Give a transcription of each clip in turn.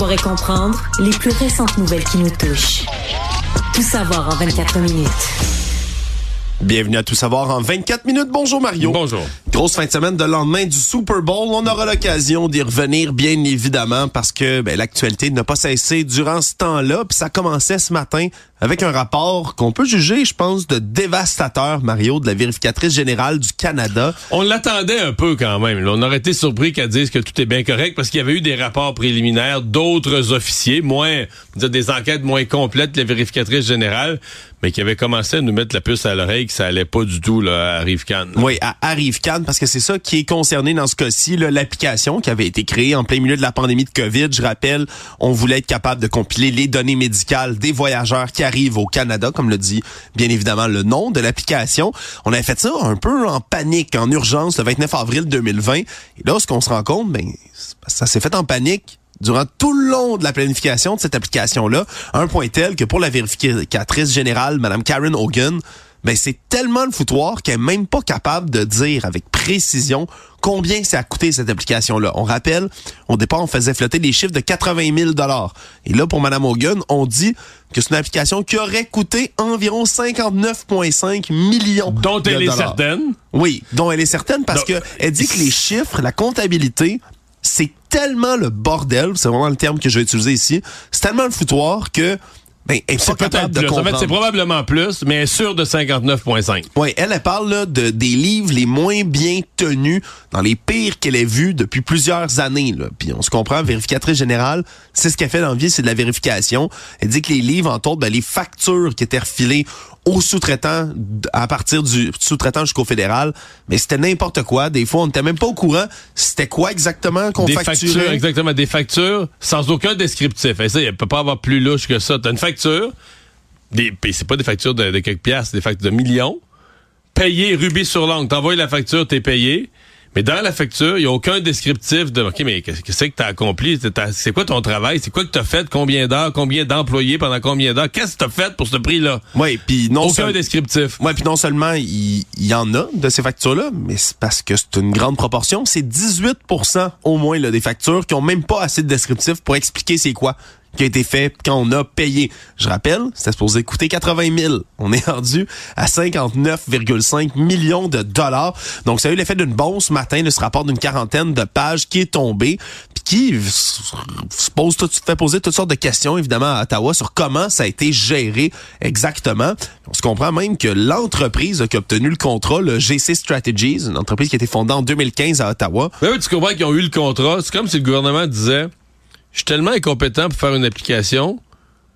Savoir et comprendre les plus récentes nouvelles qui nous touchent. Tout savoir en 24 minutes. Bienvenue à Tout savoir en 24 minutes. Bonjour Mario. Bonjour. Grosse fin de semaine de lendemain du Super Bowl. On aura l'occasion d'y revenir, bien évidemment, parce que ben, l'actualité n'a pas cessé durant ce temps-là. Puis ça commençait ce matin avec un rapport qu'on peut juger, je pense, de dévastateur, Mario, de la vérificatrice générale du Canada. On l'attendait un peu quand même. On aurait été surpris qu'elle dise que tout est bien correct parce qu'il y avait eu des rapports préliminaires d'autres officiers, moins des enquêtes moins complètes la vérificatrice générale, mais qui avaient commencé à nous mettre la puce à l'oreille que ça allait pas du tout là, à Rive-Can. Oui, à, à Rive-Can, parce que c'est ça qui est concerné dans ce cas-ci, l'application qui avait été créée en plein milieu de la pandémie de COVID. Je rappelle, on voulait être capable de compiler les données médicales des voyageurs qui arrive au Canada, comme le dit bien évidemment le nom de l'application. On avait fait ça un peu en panique, en urgence, le 29 avril 2020. Et là, ce qu'on se rend compte, ben, ça s'est fait en panique durant tout le long de la planification de cette application-là, un point tel que pour la vérificatrice générale, Madame Karen Hogan, ben c'est tellement le foutoir qu'elle est même pas capable de dire avec précision combien ça a coûté cette application-là. On rappelle, au départ, on faisait flotter des chiffres de 80 000 dollars. Et là, pour Madame Hogan, on dit que c'est une application qui aurait coûté environ 59,5 millions Dont elle est certaine. Oui, dont elle est certaine parce qu'elle que elle dit que les chiffres, la comptabilité, c'est tellement le bordel, c'est vraiment le terme que je vais utiliser ici, c'est tellement le foutoir que ben, c'est peut-être plus. En fait, c'est probablement plus, mais sûr de 59,5. Oui, elle, elle parle là, de, des livres les moins bien tenus, dans les pires qu'elle ait vus depuis plusieurs années. Là. Puis on se comprend, vérificatrice générale, c'est ce qu'elle fait dans la vie, c'est de la vérification. Elle dit que les livres, entre autres, ben, les factures qui étaient refilées aux sous-traitants à partir du sous-traitant jusqu'au fédéral, mais c'était n'importe quoi. Des fois, on n'était même pas au courant c'était quoi exactement qu'on facturait. Factures, exactement, des factures sans aucun descriptif. Et ça, il peut pas avoir plus louche que ça. T'as une facture, des, c'est pas des factures de, de quelques piastres, des factures de millions, payé rubis sur l'angle. T'envoies la facture, t'es payé. Mais dans la facture, il n'y a aucun descriptif de OK, mais qu'est-ce que c'est que tu as accompli? C'est quoi ton travail? C'est quoi que tu as fait? Combien d'heures? Combien d'employés pendant combien d'heures? Qu'est-ce que tu as fait pour ce prix-là? Oui, puis non Aucun descriptif. Oui, puis non seulement il y, en a de ces factures-là, mais c'est parce que c'est une grande proportion. C'est 18% au moins là, des factures qui ont même pas assez de descriptif pour expliquer c'est quoi qui a été fait quand on a payé. Je rappelle, c'était supposé coûter 80 000. On est rendu à 59,5 millions de dollars. Donc, ça a eu l'effet d'une bombe ce matin, de ce rapport d'une quarantaine de pages qui est tombé, puis qui se pose tout, fait poser toutes sortes de questions, évidemment, à Ottawa sur comment ça a été géré exactement. On se comprend même que l'entreprise qui a obtenu le contrat, le GC Strategies, une entreprise qui a été fondée en 2015 à Ottawa. oui, tu comprends qu'ils ont eu le contrat. C'est comme si le gouvernement disait je suis tellement incompétent pour faire une application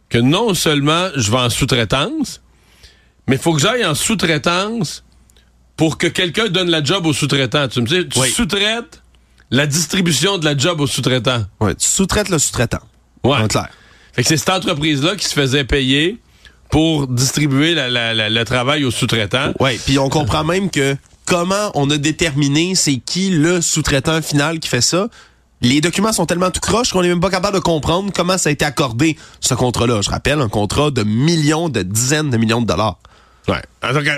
que non seulement je vais en sous-traitance, mais il faut que j'aille en sous-traitance pour que quelqu'un donne la job au sous-traitant. Tu me dis, tu sous-traites la distribution de la job au sous-traitant. Oui, tu sous-traites le sous-traitant. Ouais. clair. Fait que c'est cette entreprise-là qui se faisait payer pour distribuer le travail au sous-traitant. Oui, puis on comprend même que comment on a déterminé c'est qui le sous-traitant final qui fait ça les documents sont tellement tout croches qu'on n'est même pas capable de comprendre comment ça a été accordé, ce contrat-là. Je rappelle, un contrat de millions, de dizaines de millions de dollars. Ouais.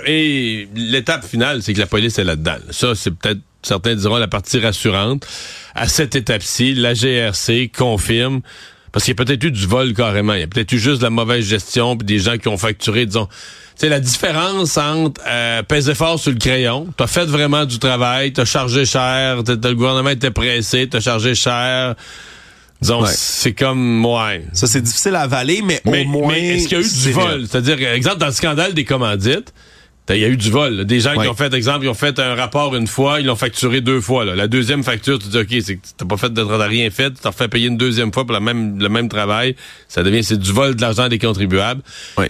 Et l'étape finale, c'est que la police est là-dedans. Ça, c'est peut-être, certains diront, la partie rassurante. À cette étape-ci, la GRC confirme parce qu'il y a peut-être eu du vol carrément. Il y a peut-être eu juste de la mauvaise gestion puis des gens qui ont facturé, disons. C'est la différence entre euh, peser fort sur le crayon. T'as fait vraiment du travail, t'as chargé cher, le gouvernement était pressé, t'as chargé cher. Disons, c'est comme, ouais. Ça, c'est difficile à avaler, mais, au moins... Mais est-ce qu'il y a eu du vol? C'est-à-dire, exemple, dans le scandale des commandites, il y a eu du vol. Des gens qui ont fait, exemple, ils ont fait un rapport une fois, ils l'ont facturé deux fois. La deuxième facture, tu dis, OK, c'est t'as pas fait de rien fait, tu t'as fait payer une deuxième fois pour la même, le même travail. Ça devient, c'est du vol de l'argent des contribuables.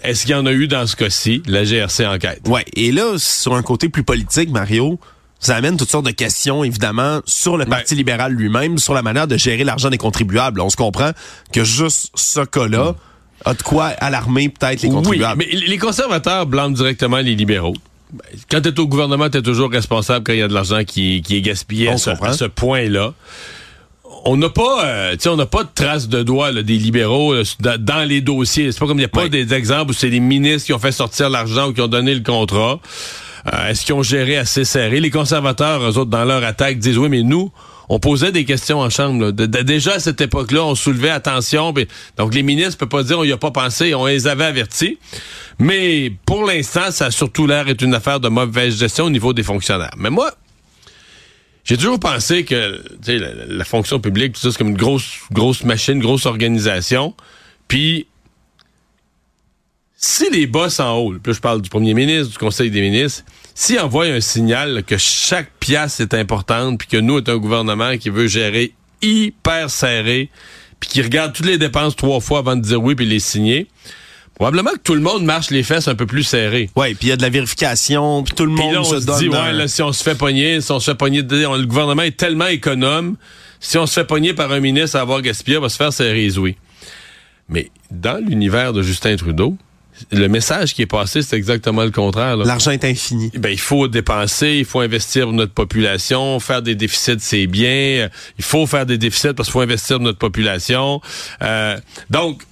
Est-ce qu'il y en a eu dans ce cas-ci? La GRC enquête. Ouais. Et là, sur un côté plus politique, Mario, ça amène toutes sortes de questions, évidemment, sur le ben Parti libéral lui-même, sur la manière de gérer l'argent des contribuables. On se comprend que juste ce cas-là, a de quoi alarmer peut-être les contribuables. Oui, mais les conservateurs blâment directement les libéraux. Quand tu es au gouvernement, tu es toujours responsable quand il y a de l'argent qui, est gaspillé à ce, point-là. On n'a pas, euh, on n'a pas de traces de doigts des libéraux dans les dossiers. C'est pas comme il n'y a pas des exemples où c'est les ministres qui ont fait sortir l'argent ou qui ont donné le contrat. Euh, est-ce qu'ils ont géré assez serré? Les conservateurs, eux autres, dans leur attaque, disent oui, mais nous, on posait des questions en chambre. déjà à cette époque-là, on soulevait attention. donc les ministres ne peuvent pas dire on n'y a pas pensé, on les avait avertis. Mais pour l'instant, ça a surtout l'air d'être une affaire de mauvaise gestion au niveau des fonctionnaires. Mais moi, j'ai toujours pensé que la, fonction publique, tout ça, c'est comme une grosse, grosse machine, grosse organisation. Puis si les boss en haut, puis je parle du premier ministre, du conseil des ministres, s'ils envoient un signal que chaque pièce est importante, puis que nous, est un gouvernement qui veut gérer hyper serré, puis qui regarde toutes les dépenses trois fois avant de dire oui, puis les signer, Probablement que tout le monde marche les fesses un peu plus serrées. Oui, puis il y a de la vérification, puis tout le monde se, se, dit, ouais, là, si on se fait pogner, si on se fait pogner, le gouvernement est tellement économe, si on se fait pogner par un ministre à avoir gaspillé, on va se faire serrer oui. Mais dans l'univers de Justin Trudeau, le message qui est passé, c'est exactement le contraire. L'argent est infini. Ben, il faut dépenser, il faut investir pour notre population, faire des déficits, c'est bien. Il faut faire des déficits parce qu'il faut investir dans notre population. Euh, donc,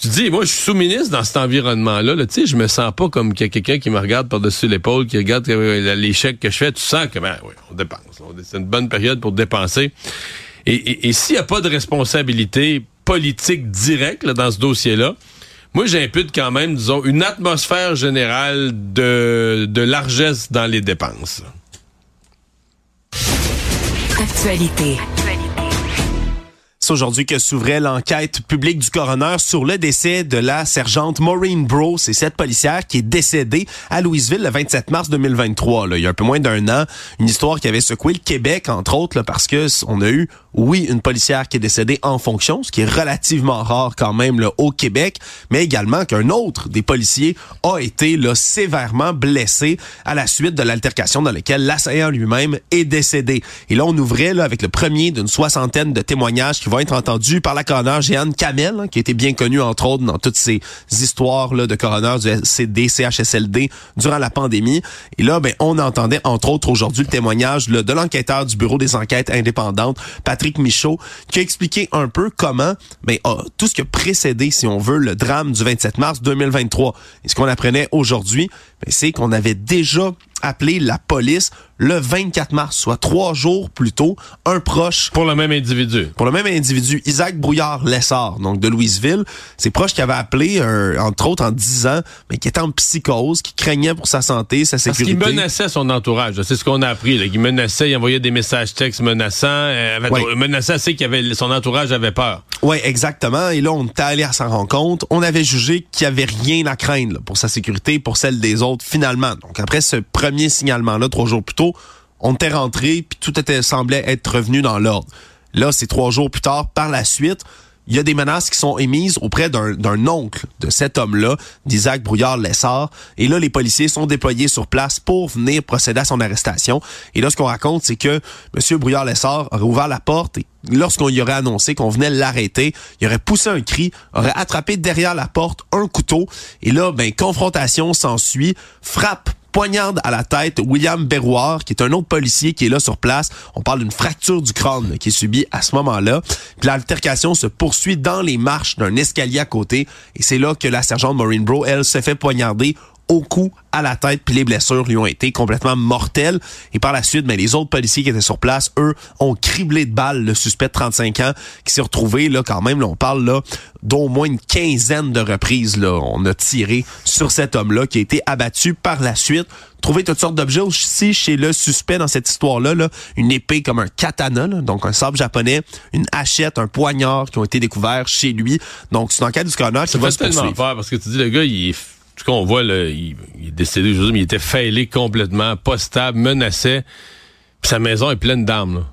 tu dis, moi, je suis sous-ministre dans cet environnement-là. Là, tu sais, je me sens pas comme quelqu'un qui me regarde par-dessus l'épaule, qui regarde euh, chèques que je fais. Tu sens que, ben, oui, on dépense. C'est une bonne période pour dépenser. Et, et, s'il n'y a pas de responsabilité politique directe dans ce dossier-là, moi, j'impute quand même, disons, une atmosphère générale de, de largesse dans les dépenses. C'est aujourd'hui que s'ouvrait l'enquête publique du coroner sur le décès de la sergente Maureen Bro. C'est cette policière qui est décédée à Louisville le 27 mars 2023. Là. Il y a un peu moins d'un an. Une histoire qui avait secoué le Québec, entre autres, parce que on a eu, oui, une policière qui est décédée en fonction, ce qui est relativement rare quand même au Québec, mais également qu'un autre des policiers a été là, sévèrement blessé à la suite de l'altercation dans laquelle l'assaillant lui-même est décédé. Et là, on ouvrait avec le premier d'une soixantaine de témoignages qui va être entendu par la coroner Jeanne Kamel, hein, qui était bien connue entre autres dans toutes ces histoires là, de coroner du CD, CHSLD durant la pandémie. Et là, ben, on entendait entre autres aujourd'hui le témoignage de l'enquêteur du Bureau des enquêtes indépendantes, Patrick Michaud, qui a expliqué un peu comment ben, tout ce qui a précédé, si on veut, le drame du 27 mars 2023. Et ce qu'on apprenait aujourd'hui, ben, c'est qu'on avait déjà appelé la police le 24 mars, soit trois jours plus tôt, un proche... Pour le même individu. Pour le même individu, Isaac Brouillard-Lessard, donc de Louisville. C'est proche qui avait appelé, euh, entre autres en disant, mais qui était en psychose, qui craignait pour sa santé, sa sécurité. Parce qu'il menaçait son entourage. C'est ce qu'on a appris. Là. Il menaçait, il envoyait des messages textes menaçants. Euh, Menaçait assez qu'il avait, son entourage avait peur. Oui, exactement. Et là, on était allé à sa rencontre. On avait jugé qu'il n'y avait rien à craindre pour sa sécurité, pour celle des autres, finalement. Donc après ce premier signalement-là, trois jours plus tôt, on était rentré, puis tout était semblait être revenu dans l'ordre. Là, c'est trois jours plus tard, par la suite, il y a des menaces qui sont émises auprès d'un oncle de cet homme-là, d'Isaac Brouillard-Lessard. Et là, les policiers sont déployés sur place pour venir procéder à son arrestation. Et là, ce qu'on raconte, c'est que M. Brouillard-Lessard aurait ouvert la porte et lorsqu'on y aurait annoncé qu'on venait l'arrêter, il aurait poussé un cri, aurait attrapé derrière la porte un couteau. Et là, ben, confrontation s'ensuit, frappe poignarde à la tête William Berroir, qui est un autre policier qui est là sur place. On parle d'une fracture du crâne qui est subie à ce moment-là. L'altercation se poursuit dans les marches d'un escalier à côté. Et c'est là que la sergente Maureen Bro, elle, se fait poignarder au cou, à la tête, puis les blessures lui ont été complètement mortelles. Et par la suite, mais ben, les autres policiers qui étaient sur place, eux, ont criblé de balles le suspect de 35 ans qui s'est retrouvé, là, quand même, là, on parle là d'au moins une quinzaine de reprises, là, on a tiré sur cet homme-là qui a été abattu par la suite. Trouvé toutes sortes d'objets aussi chez le suspect dans cette histoire-là, là, une épée comme un katana, donc un sabre japonais, une hachette, un poignard qui ont été découverts chez lui. Donc c'est une enquête du coroner qui va se faire parce que tu dis le gars il est tout cas, on voit, là, il, est décédé, je mais il était faillé complètement, pas stable, menaçait. Puis sa maison est pleine d'armes.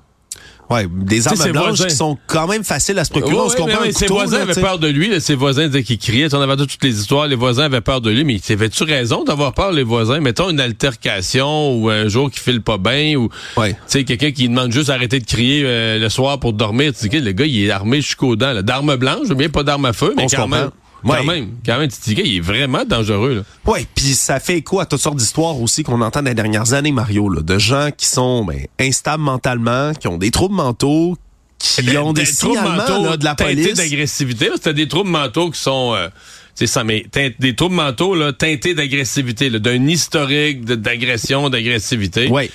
Ouais, des armes blanches qui sont quand même faciles à se procurer. on se comprend ses voisins avaient peur de lui. ses voisins disaient qu'il criait. On avait toutes les histoires. Les voisins avaient peur de lui. Mais avait-tu raison d'avoir peur, les voisins? Mettons une altercation ou un jour qui file pas bien ou ouais. quelqu'un qui demande juste d'arrêter de crier euh, le soir pour dormir. Tu dis, le gars, il est armé jusqu'aux dents. D'armes blanches, bien pas d'armes à feu, mais quand même. Quand même, quand même, il est vraiment dangereux. Oui, puis ça fait écho à toutes sortes d'histoires aussi qu'on entend dans les dernières années, Mario, là, de gens qui sont ben, instables mentalement, qui ont des troubles mentaux, qui ont des, signalements de la police. d'agressivité, c'est des troubles mentaux qui sont... c'est euh, ça, mais des troubles mentaux là, teintés d'agressivité, d'un historique d'agression, d'agressivité. Oui.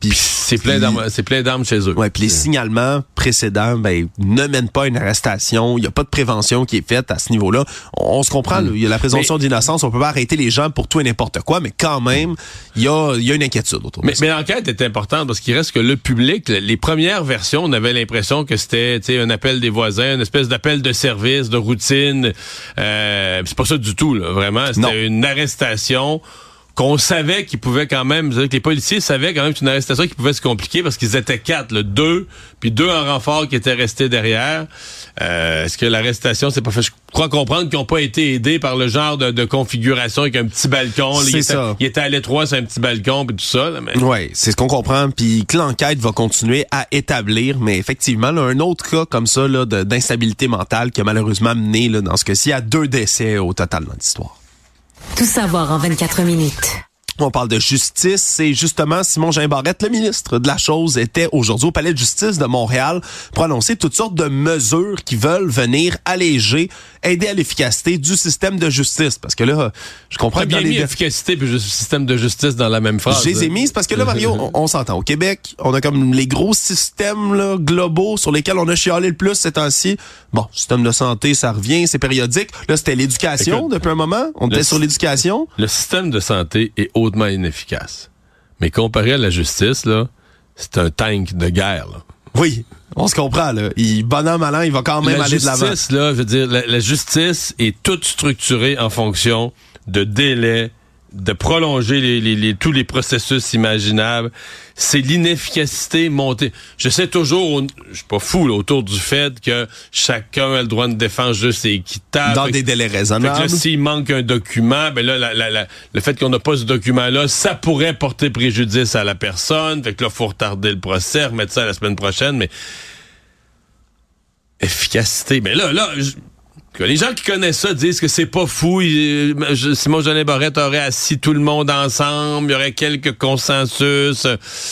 Puis c'est plein d'armes, c'est plein d'armes chez eux. Ouais, puis les signalements précédents ben ne mènent pas à une arrestation, il y a pas de prévention qui est faite à ce niveau-là. On, se comprend, il y a la présomption d'innocence, on peut pas arrêter les gens pour tout et n'importe quoi, mais quand même, il y a, y a une inquiétude autour mais, de ça. Mais l'enquête est importante parce qu'il reste que le public, les premières versions, on avait l'impression que c'était un appel des voisins, une espèce d'appel de service, de routine. Euh, c'est pas ça du tout, là, vraiment. C'était une arrestation qu'on savait qu'il pouvait quand même, que les policiers savaient quand même qu'une arrestation qui pouvait se compliquer parce qu'ils étaient quatre, deux, puis deux en renfort qui étaient restés derrière. Euh, Est-ce que l'arrestation s'est pas fait? Je crois comprendre qu'ils n'ont pas été aidés par le genre de, configuration avec un petit balcon. C'est ça. il était à l'étroit sur un petit balcon puis tout ça. Mais... Oui, c'est ce qu'on comprend. Puis que l'enquête va continuer à établir. Mais effectivement, là, un autre cas comme ça d'instabilité mentale qui a malheureusement mené là, dans ce cas-ci à deux décès au total dans l'histoire. Tout savoir en 24 minutes. On parle de justice. C'est justement Simon Jean Barrette, le ministre de la chose, était aujourd'hui au Palais de justice de Montréal pour annoncer toutes sortes de mesures qui veulent venir alléger, aider à l'efficacité du système de justice. Parce que là, je comprends bien mis efficacité puis système de justice dans la même phrase. Je les ai mises parce que là, Mario, on, s'entend. Au Québec, on a comme les gros systèmes là, globaux sur lesquels on a chialé le plus ces temps-ci. Bon, système de santé, ça revient, c'est périodique. Là, c'était l'éducation depuis un moment. On était sur l'éducation. Le système de santé est hautement inefficace. Mais comparé à la justice, là, c'est un tank de guerre. Oui, on se comprend. Là. Il, bonhomme malin, il va quand même aller de l'avant. La justice, là, je veux dire, la, justice est toute structurée en fonction de délais, de prolonger les, les, tous les processus imaginables. C'est l'inefficacité montée. Je sais toujours, je suis pas fou autour du fait que chacun a le droit de défense juste et équitable. Dans des délais raisonnables. S'il manque un document, ben là, la, le fait qu'on n'a pas ce document-là, ça pourrait porter préjudice à la personne. Fait que là, faut retarder le procès, remettre ça la semaine prochaine, mais efficacité. Mais là, là, les gens qui connaissent ça disent que c'est pas fou. Simon Jeanin Barrette aurait assis tout le monde ensemble, il y aurait quelques consensus.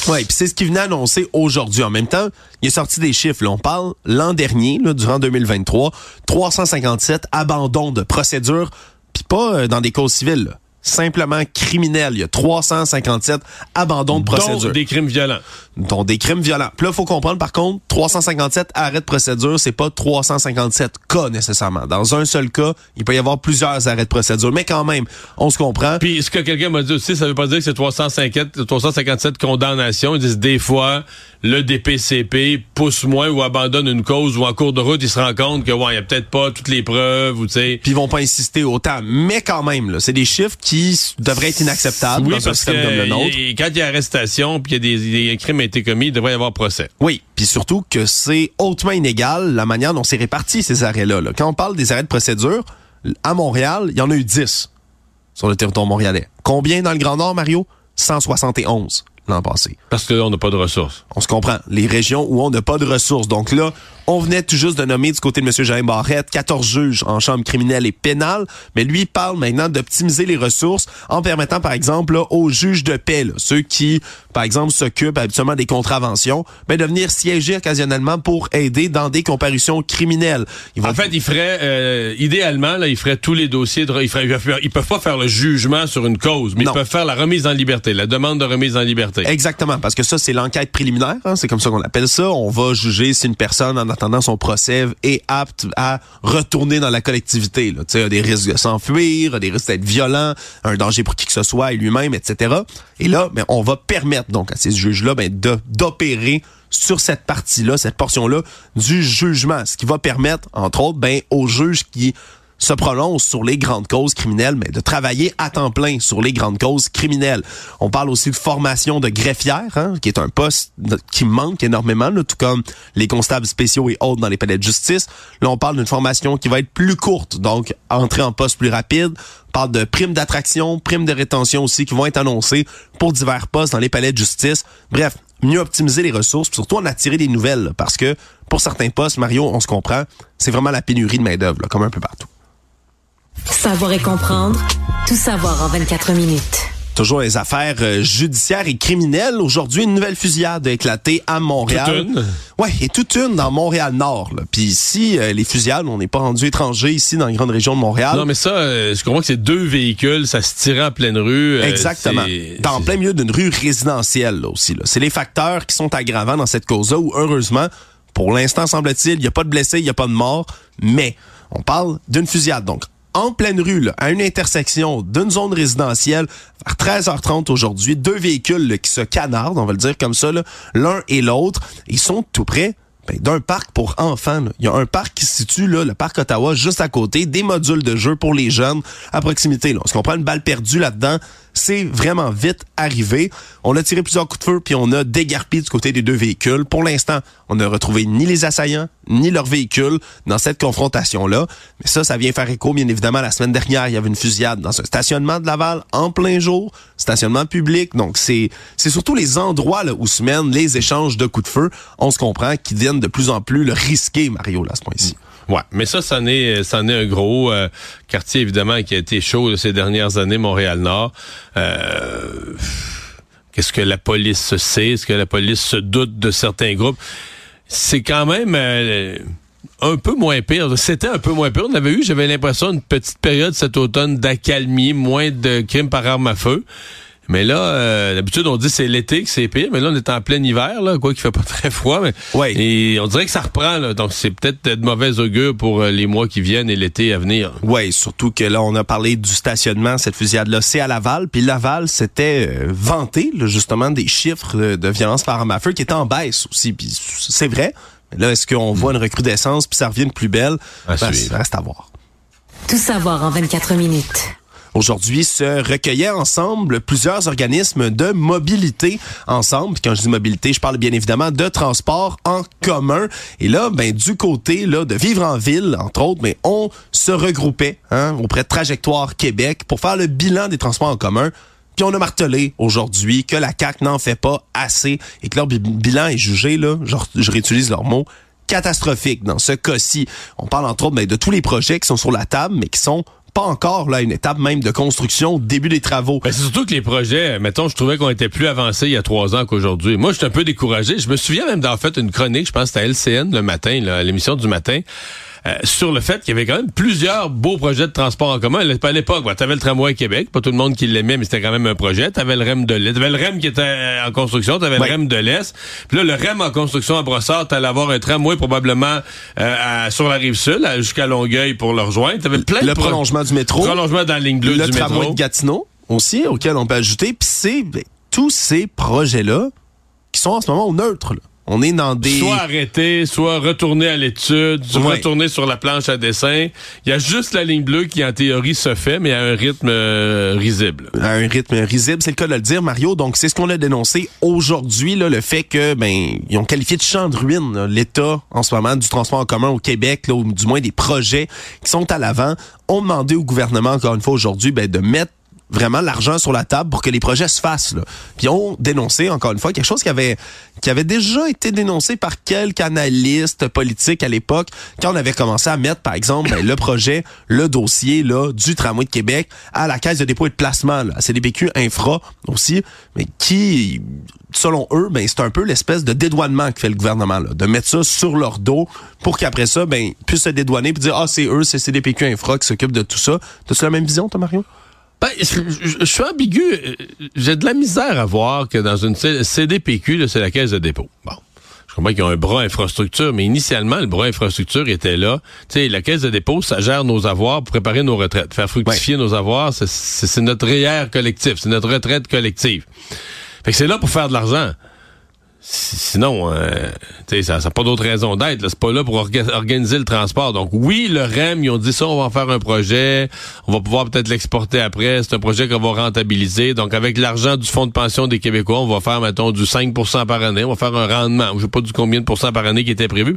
Oui, puis c'est ce qui venait annoncer aujourd'hui. En même temps, il est sorti des chiffres. On parle l'an dernier, là, durant 2023, 357 abandons de procédures, puis pas euh, dans des causes civiles simplement criminel. Il y a 357 abandons de procédure. Dont des crimes violents. Dont des crimes violents. Puis là, il faut comprendre, par contre, 357 arrêts de procédure, c'est pas 357 cas nécessairement. Dans un seul cas, il peut y avoir plusieurs arrêts de procédure. Mais quand même, on se comprend. Puis ce que quelqu'un m'a dit aussi, ça veut pas dire que c'est 357, 357 condamnations. Ils disent des fois, le DPCP pousse moins ou abandonne une cause ou en cours de route, il se rend compte que ouais, il y a peut-être pas toutes les preuves ou tu sais. Puis ils vont pas insister autant, mais quand même là, c'est des chiffres qui devraient être inacceptables dans un système comme le nôtre. quand il y a arrestation puis il y a des, des crimes ont été commis, il devrait y avoir procès. Oui, puis surtout que c'est hautement inégal la manière dont c'est réparti ces arrêts-là. Là. Quand on parle des arrêts de procédure, à Montréal, il y en a eu 10 sur le territoire montréalais. Combien dans le Grand Nord, Mario? 171 l'an passé. Parce que là, on n'a pas de ressources. On se comprend. Les régions où on n'a pas de ressources. Donc là, on venait tout juste de nommer du côté de M. Jean Barrette 14 juges en chambre criminelle et pénale, mais lui parle maintenant d'optimiser les ressources en permettant, par exemple, aux juges de paix, ceux qui, par exemple, s'occupent habituellement des contraventions, ben, de venir siéger occasionnellement pour aider dans des comparutions criminelles. En fait, il ferait, euh, idéalement, là, il ferait tous les dossiers. De, il ferait, ils peuvent pas faire le jugement sur une cause, mais ils peuvent faire la remise en liberté, la demande de remise en liberté. Exactement, parce que ça, c'est l'enquête préliminaire. Hein, c'est comme ça qu'on appelle ça. On va juger si une personne en attendant son procès est apte à retourner dans la collectivité. Là. Il a des risques de s'enfuir, des risques d'être violent, un danger pour qui que ce soit et lui-même, etc. Et là, ben, on va permettre donc à ces juges-là ben, d'opérer sur cette partie-là, cette portion-là du jugement, ce qui va permettre, entre autres, ben, aux juges qui se prononce sur les grandes causes criminelles, mais de travailler à temps plein sur les grandes causes criminelles. On parle aussi de formation de greffière, hein, qui est un poste qui manque énormément, tout comme les constables spéciaux et autres dans les palais de justice. Là, on parle d'une formation qui va être plus courte, donc entrer en poste plus rapide. On parle de primes d'attraction, primes de rétention aussi qui vont être annoncées pour divers postes dans les palais de justice. Bref, mieux optimiser les ressources, puis surtout en attirer des nouvelles, parce que pour certains postes, Mario, on se comprend, c'est vraiment la pénurie de main-d'œuvre, comme un peu partout. Savoir et comprendre, tout savoir en 24 minutes. Toujours les affaires euh, judiciaires et criminelles. Aujourd'hui, une nouvelle fusillade a éclaté à Montréal. Toute une? Ouais, et toute une dans Montréal-Nord. là. Puis ici, euh, les fusillades, on n'est pas rendu étranger ici dans la grande région de Montréal. Non, mais ça, euh, je comprends que c'est deux véhicules, ça se tirait en pleine rue. euh, Exactement. Dans plein milieu d'une rue résidentielle là, aussi. là. C'est les facteurs qui sont aggravants dans cette cause-là où, heureusement, pour l'instant, semble-t-il, il n'y a pas de blessés, il n'y a pas de morts, mais on parle d'une fusillade. Donc, en pleine rue, à une intersection d'une zone résidentielle, vers 13h30 aujourd'hui, deux véhicules qui se canardent, on va le dire comme ça, l'un et l'autre, ils sont tout près ben, d'un parc pour enfants. Il y a un parc qui se situe, là, le parc Ottawa, juste à côté, des modules de jeu pour les jeunes à proximité. Là. Est-ce qu'on prend une balle perdue là-dedans? C'est vraiment vite arrivé. On a tiré plusieurs coups de feu, puis on a dégarpi du côté des deux véhicules. Pour l'instant, on n'a retrouvé ni les assaillants, ni leur véhicule dans cette confrontation-là. Mais ça, ça vient faire écho, bien évidemment, la semaine dernière, il y avait une fusillade dans un stationnement de Laval en plein jour, stationnement public. Donc, c'est c'est surtout les endroits là, où se mènent les échanges de coups de feu, on se comprend, qui deviennent de plus en plus le risqué, Mario, là, à ce point-ci. Ouais, mais ça, c'en est, c'en est un gros euh, quartier, évidemment, qui a été chaud ces dernières années, Montréal-Nord. Euh, Qu'est-ce que la police sait? Est-ce que la police se doute de certains groupes? C'est quand même euh, un peu moins pire. C'était un peu moins pire. On avait eu, j'avais l'impression, une petite période cet automne d'accalmie, moins de crimes par arme à feu. Mais là, euh, d'habitude, on dit c'est l'été que c'est pire, mais là, on est en plein hiver, là, quoi qu'il fait pas très froid. Mais, Ouais. Et on dirait que ça reprend, là. Donc, c'est peut-être de mauvais augure pour euh, les mois qui viennent et l'été à venir. Oui, surtout que là, on a parlé du stationnement, cette fusillade-là, c'est à Laval. Puis Laval, c'était euh, vanté, là, justement, des chiffres de, de violence par arme à feu qui étaient en baisse aussi. Puis c'est vrai. Mais là, est-ce qu'on voit une recrudescence puis ça revient de plus belle? À Ben, reste à voir. Tout savoir en 24 minutes. Aujourd'hui, se recueillaient ensemble plusieurs organismes de mobilité ensemble. Quand je dis mobilité, je parle bien évidemment de transport en commun. Et là, ben du côté là de vivre en ville, entre autres, mais on se regroupait hein, auprès de Trajectoire Québec pour faire le bilan des transports en commun. Puis on a martelé aujourd'hui que la CAC n'en fait pas assez et que leur bi- bilan est jugé là, je réutilise leurs mots, catastrophique dans ce cas-ci. On parle entre autres ben, de tous les projets qui sont sur la table, mais qui sont pas encore là une étape même de construction, début des travaux. Ben, c'est surtout que les projets, mettons, je trouvais qu'on était plus avancés il y a trois ans qu'aujourd'hui. Moi, j'étais un peu découragé. Je me souviens même d'avoir fait une chronique, je pense à LCN le matin, là, à l'émission du matin, euh, sur le fait qu'il y avait quand même plusieurs beaux projets de transport en commun. À l'époque, tu avais le tramway à Québec, pas tout le monde qui l'aimait, mais c'était quand même un projet. Tu avais le REM de l'Est. Tu le REM qui était euh, en construction, tu avais le REM de l'Est. Puis là, le REM en construction à Brossard, tu allais avoir un tramway probablement euh, à- sur la rive sud, jusqu'à Longueuil pour le rejoindre. Tu avais plein de le pro- prolongement du métro, prolongement dans la ligne bleue le du tramway métro. de Gatineau aussi, auquel on peut ajouter. Puis c'est ben, tous ces projets-là qui sont en ce moment au neutre. là. On est dans des... Soit arrêter, soit retourner à l'étude, soit Ouais. retourner sur la planche à dessin. Il y a juste la ligne bleue qui, en théorie, se fait, mais à un rythme euh, risible. à un rythme risible, c'est le cas de le dire, Mario. Donc, c'est ce qu'on a dénoncé aujourd'hui, là, le fait que, ben, ils ont qualifié de champ de ruine l'état en ce moment du transport en commun au Québec, là, ou du moins des projets qui sont à l'avant. On demandé au gouvernement, encore une fois aujourd'hui, ben, de mettre vraiment l'argent sur la table pour que les projets se fassent. Puis on dénoncé encore une fois quelque chose qui avait qui avait déjà été dénoncé par quelques analystes politiques à l'époque quand on avait commencé à mettre par exemple ben, le projet, le dossier là du tramway de Québec à la caisse de dépôt et de placement à CDPQ Infra aussi, mais qui selon eux, ben c'est un peu l'espèce de dédouanement que fait le gouvernement là, de mettre ça sur leur dos pour qu'après ça ben ils puissent se dédouaner puis dire ah c'est eux, c'est CDPQ Infra qui s'occupe de tout ça. T'as-tu la même vision toi Mario? Ben, je, je- je suis ambigu. J'ai de la misère à voir que dans une CDPQ, c'est la caisse de dépôt. Bon. Je comprends qu'ils ont un bras infrastructure, mais initialement, le bras infrastructure était là. Tu sais, la caisse de dépôt, ça gère nos avoirs pour préparer nos retraites. Faire fructifier nos avoirs, c'est- notre REER collectif, c'est notre retraite collective. Fait que c'est là pour faire de l'argent. Si- Sinon, euh, ça n'a pas d'autre raison d'être. C'est pas là pour orga- organiser le transport. Donc oui, le REM, ils ont dit ça, on va en faire un projet, on va pouvoir peut-être l'exporter après. C'est un projet qu'on va rentabiliser. Donc avec l'argent du fonds de pension des Québécois, on va faire, mettons, du 5% par année. On va faire un rendement. Je sais pas du combien de pourcents par année qui était prévu.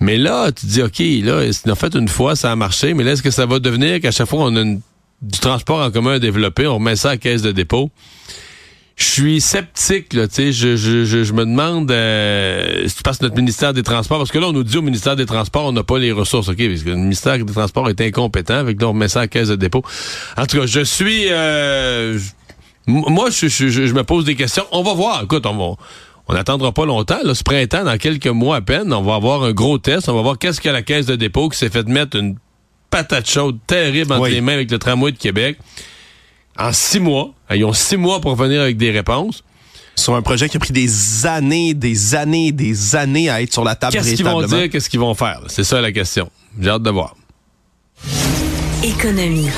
Mais là, tu dis, OK, là, a fait une fois, ça a marché, mais là, est-ce que ça va devenir qu'à chaque fois on a une- du transport en commun à développer, on remet ça à caisse de dépôt? Je suis sceptique, là, tu sais, je, je, je, je me demande, euh, si tu passes notre ministère des Transports, parce que là, on nous dit au ministère des Transports, on n'a pas les ressources, OK, parce que le ministère des Transports est incompétent, avec là, on remet ça à caisse de dépôt. En tout cas, je suis, euh, moi, je, je, je, me pose des questions. On va voir. Écoute, on va... On n'attendra pas longtemps. Là, ce printemps, dans quelques mois à peine, on va avoir un gros test. On va voir qu'est-ce que la caisse de dépôt qui s'est fait mettre une patate chaude terrible entre les mains avec le tramway de Québec. En six mois, ils ont six mois pour venir avec des réponses. Sur un projet qui a pris des années, des années, des années à être sur la table Qu'est-ce qu'ils vont dire, qu'est-ce qu'ils vont faire? C'est ça la question. J'ai hâte de voir. Économie.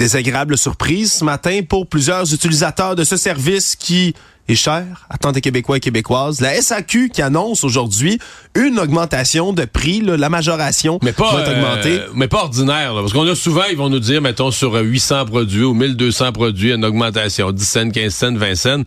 Désagréable surprise ce matin pour plusieurs utilisateurs de ce service qui est cher à tant de Québécois et Québécoises. La SAQ qui annonce aujourd'hui une augmentation de prix, la majoration mais pas, va euh, mais pas ordinaire, parce qu'on a souvent, ils vont nous dire, mettons, sur 800 produits ou 1200 produits, une augmentation, 10 cents, 15 cents, 20 cents.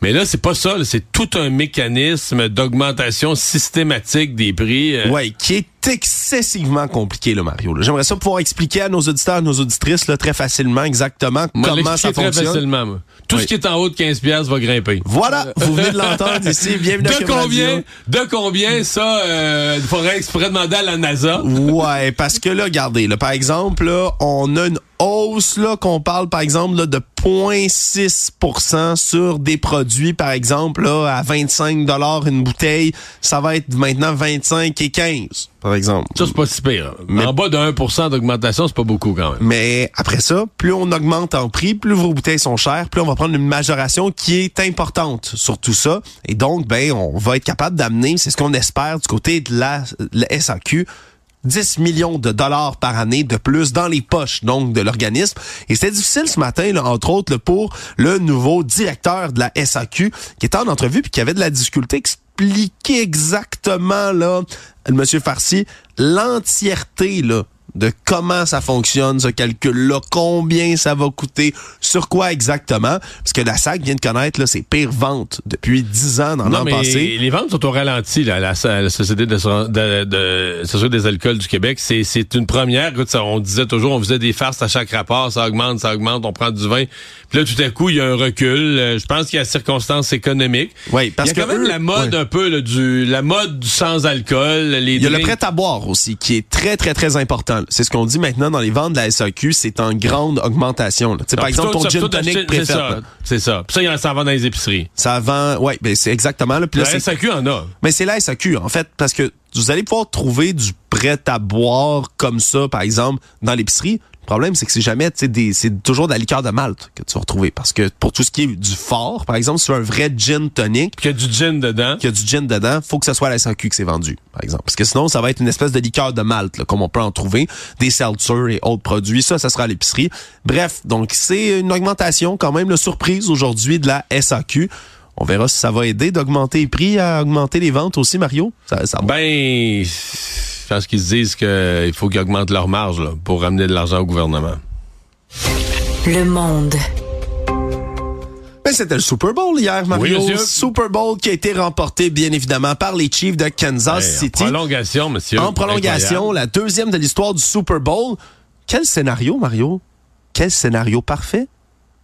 Mais là, c'est pas ça. C'est tout un mécanisme d'augmentation systématique des prix. Euh. Oui, qui est excessivement compliqué, le Mario. J'aimerais ça pouvoir expliquer à nos auditeurs, à nos auditrices, là, très facilement, exactement comment ça fonctionne. Très facilement, moi. Tout ce qui est en haut de 15 pièces va grimper. Voilà, vous venez de l'entendre ici. Bienvenue de combien, De combien ça euh, il faudrait, demander à la NASA Ouais, parce que là, regardez, là, par exemple, là, on a une hausse là qu'on parle par exemple là, de 0.6% sur des produits par exemple là, à 25 dollars une bouteille, ça va être maintenant 25 et 15 par exemple. Ça c'est pas si pire. Mais en bas de 1% d'augmentation, c'est pas beaucoup quand même. Mais après ça, plus on augmente en prix, plus vos bouteilles sont chères, plus on va prendre une majoration qui est importante sur tout ça et donc ben on va être capable d'amener, c'est ce qu'on espère du côté de la, la SAQ 10 millions de dollars par année de plus dans les poches donc de l'organisme. Et c'était difficile ce matin, là, entre autres, pour le nouveau directeur de la SAQ qui était en entrevue puis qui avait de la difficulté expliquer exactement là, monsieur Farsi, l'entièreté là de comment ça fonctionne, ce calcul-là, combien ça va coûter, sur quoi exactement. Parce que la SAC vient de connaître là, ses pires ventes depuis dix ans dans l'an passé. Les ventes sont au ralenti, là, la, la Société de, de, des alcools du Québec. C'est une première. on disait toujours, on faisait des farces à chaque rapport, ça augmente, ça augmente, on prend du vin. Puis là, tout à coup, il y a un recul. Euh, je pense qu'il y a circonstances économiques. Oui, parce il y a quand même la mode un peu là, du la mode du sans alcool. Les il y a le prêt à boire aussi, qui est très, très, très important. C'est ce qu'on dit maintenant dans les ventes de la SAQ, c'est en grande augmentation. Là. par exemple, ton gin tonic préféré. C'est ça. Puis ça, ça vend dans les épiceries. Ça vend, ouais, ben c'est exactement. Là, la SAQ en a. Mais c'est la SAQ, en fait, parce que vous allez pouvoir trouver du prêt à boire comme ça, par exemple, dans l'épicerie. Le problème, c'est que c'est jamais, c'est toujours de la liqueur de malt que tu vas retrouver. Parce que pour tout ce qui est du fort, par exemple, sur un vrai gin tonic. Qu'il y a du gin dedans. Qu'il y a du gin dedans, faut que ce soit à la SAQ que c'est vendu, par exemple. Parce que sinon, ça va être une espèce de liqueur de malt, comme on peut en trouver. Des seltzers et autres produits. Ça, ça sera à l'épicerie. Bref, donc c'est une augmentation quand même, la surprise aujourd'hui de la SAQ. On verra si ça va aider d'augmenter les prix à augmenter les ventes aussi, Mario. Ça, ça... Ben, je pense qu'ils se disent qu'il faut qu'ils augmentent leur marge pour ramener de l'argent au gouvernement. Le monde. Ben, c'était le Super Bowl hier, Mario. Super Bowl qui a été remporté, bien évidemment, par les Chiefs de Kansas City. En prolongation, monsieur. En prolongation, la deuxième de l'histoire du Super Bowl. Quel scénario, Mario? Quel scénario parfait?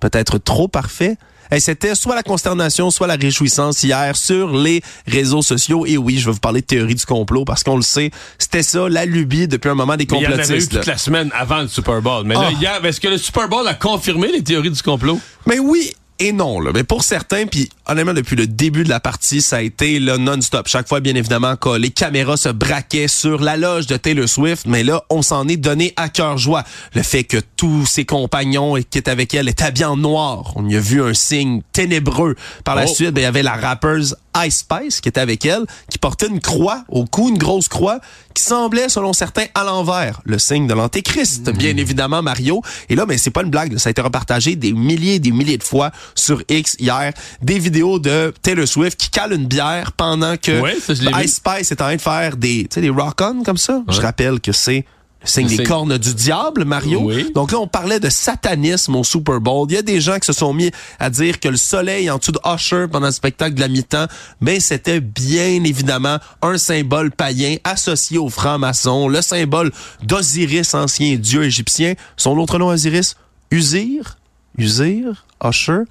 Peut-être trop parfait? Et c'était soit la consternation, soit la réjouissance hier sur les réseaux sociaux. Et oui, je vais vous parler de théorie du complot parce qu'on le sait, c'était ça, la lubie depuis un moment des complotistes. il y en avait eu toute la semaine avant le Super Bowl. Mais là, ah. hier, est-ce que le Super Bowl a confirmé les théories du complot? Mais oui, et non. Là. Mais pour certains, puis honnêtement, depuis le début de la partie, ça a été le non-stop. Chaque fois, bien évidemment, que les caméras se braquaient sur la loge de Taylor Swift, mais là, on s'en est donné à cœur joie. Le fait que tous ses compagnons qui étaient avec elle étaient habillés en noir. On y a vu un signe ténébreux. Par la oh. suite, ben, il y avait la rappeuse Ice Spice qui était avec elle, qui portait une croix au cou, une grosse croix, qui semblait, selon certains, à l'envers, le signe de l'Antéchrist, hmm. bien évidemment, Mario. Et là, mais c'est pas une blague, ça a été repartagé des milliers et des milliers de fois sur X hier, des vidéos de Taylor Swift qui cale une bière pendant que Ice Spice est en train de faire des, des rock-on comme ça. Je rappelle que c'est signe des cornes du diable, Mario. Donc là, on parlait de satanisme au Super Bowl. Il y a des gens qui se sont mis à dire que le soleil en dessous de Usher pendant le spectacle de la mi-temps, ben c'était bien évidemment un symbole païen associé aux francs-maçons, le symbole d'Osiris, ancien dieu égyptien. Son autre nom, Osiris? Usir? Usir? Usher?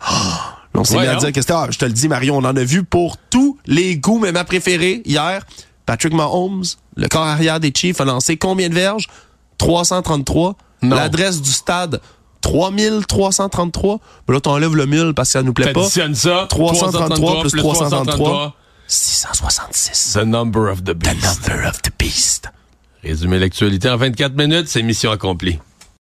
on s'est mis à dire que c'était, ah, je te le dis, Mario, on en a vu pour tous les goûts, mais ma préférée hier, Patrick Mahomes, le corps arrière des Chiefs, a lancé combien de verges? 333. L'adresse du stade, 3333. Mais là, t'enlèves le 1000 parce que ça nous plaît pas. Ça. 333 plus 333. 666. The number of the beast. The number of the beast. Résumer l'actualité en 24 minutes, c'est mission accomplie.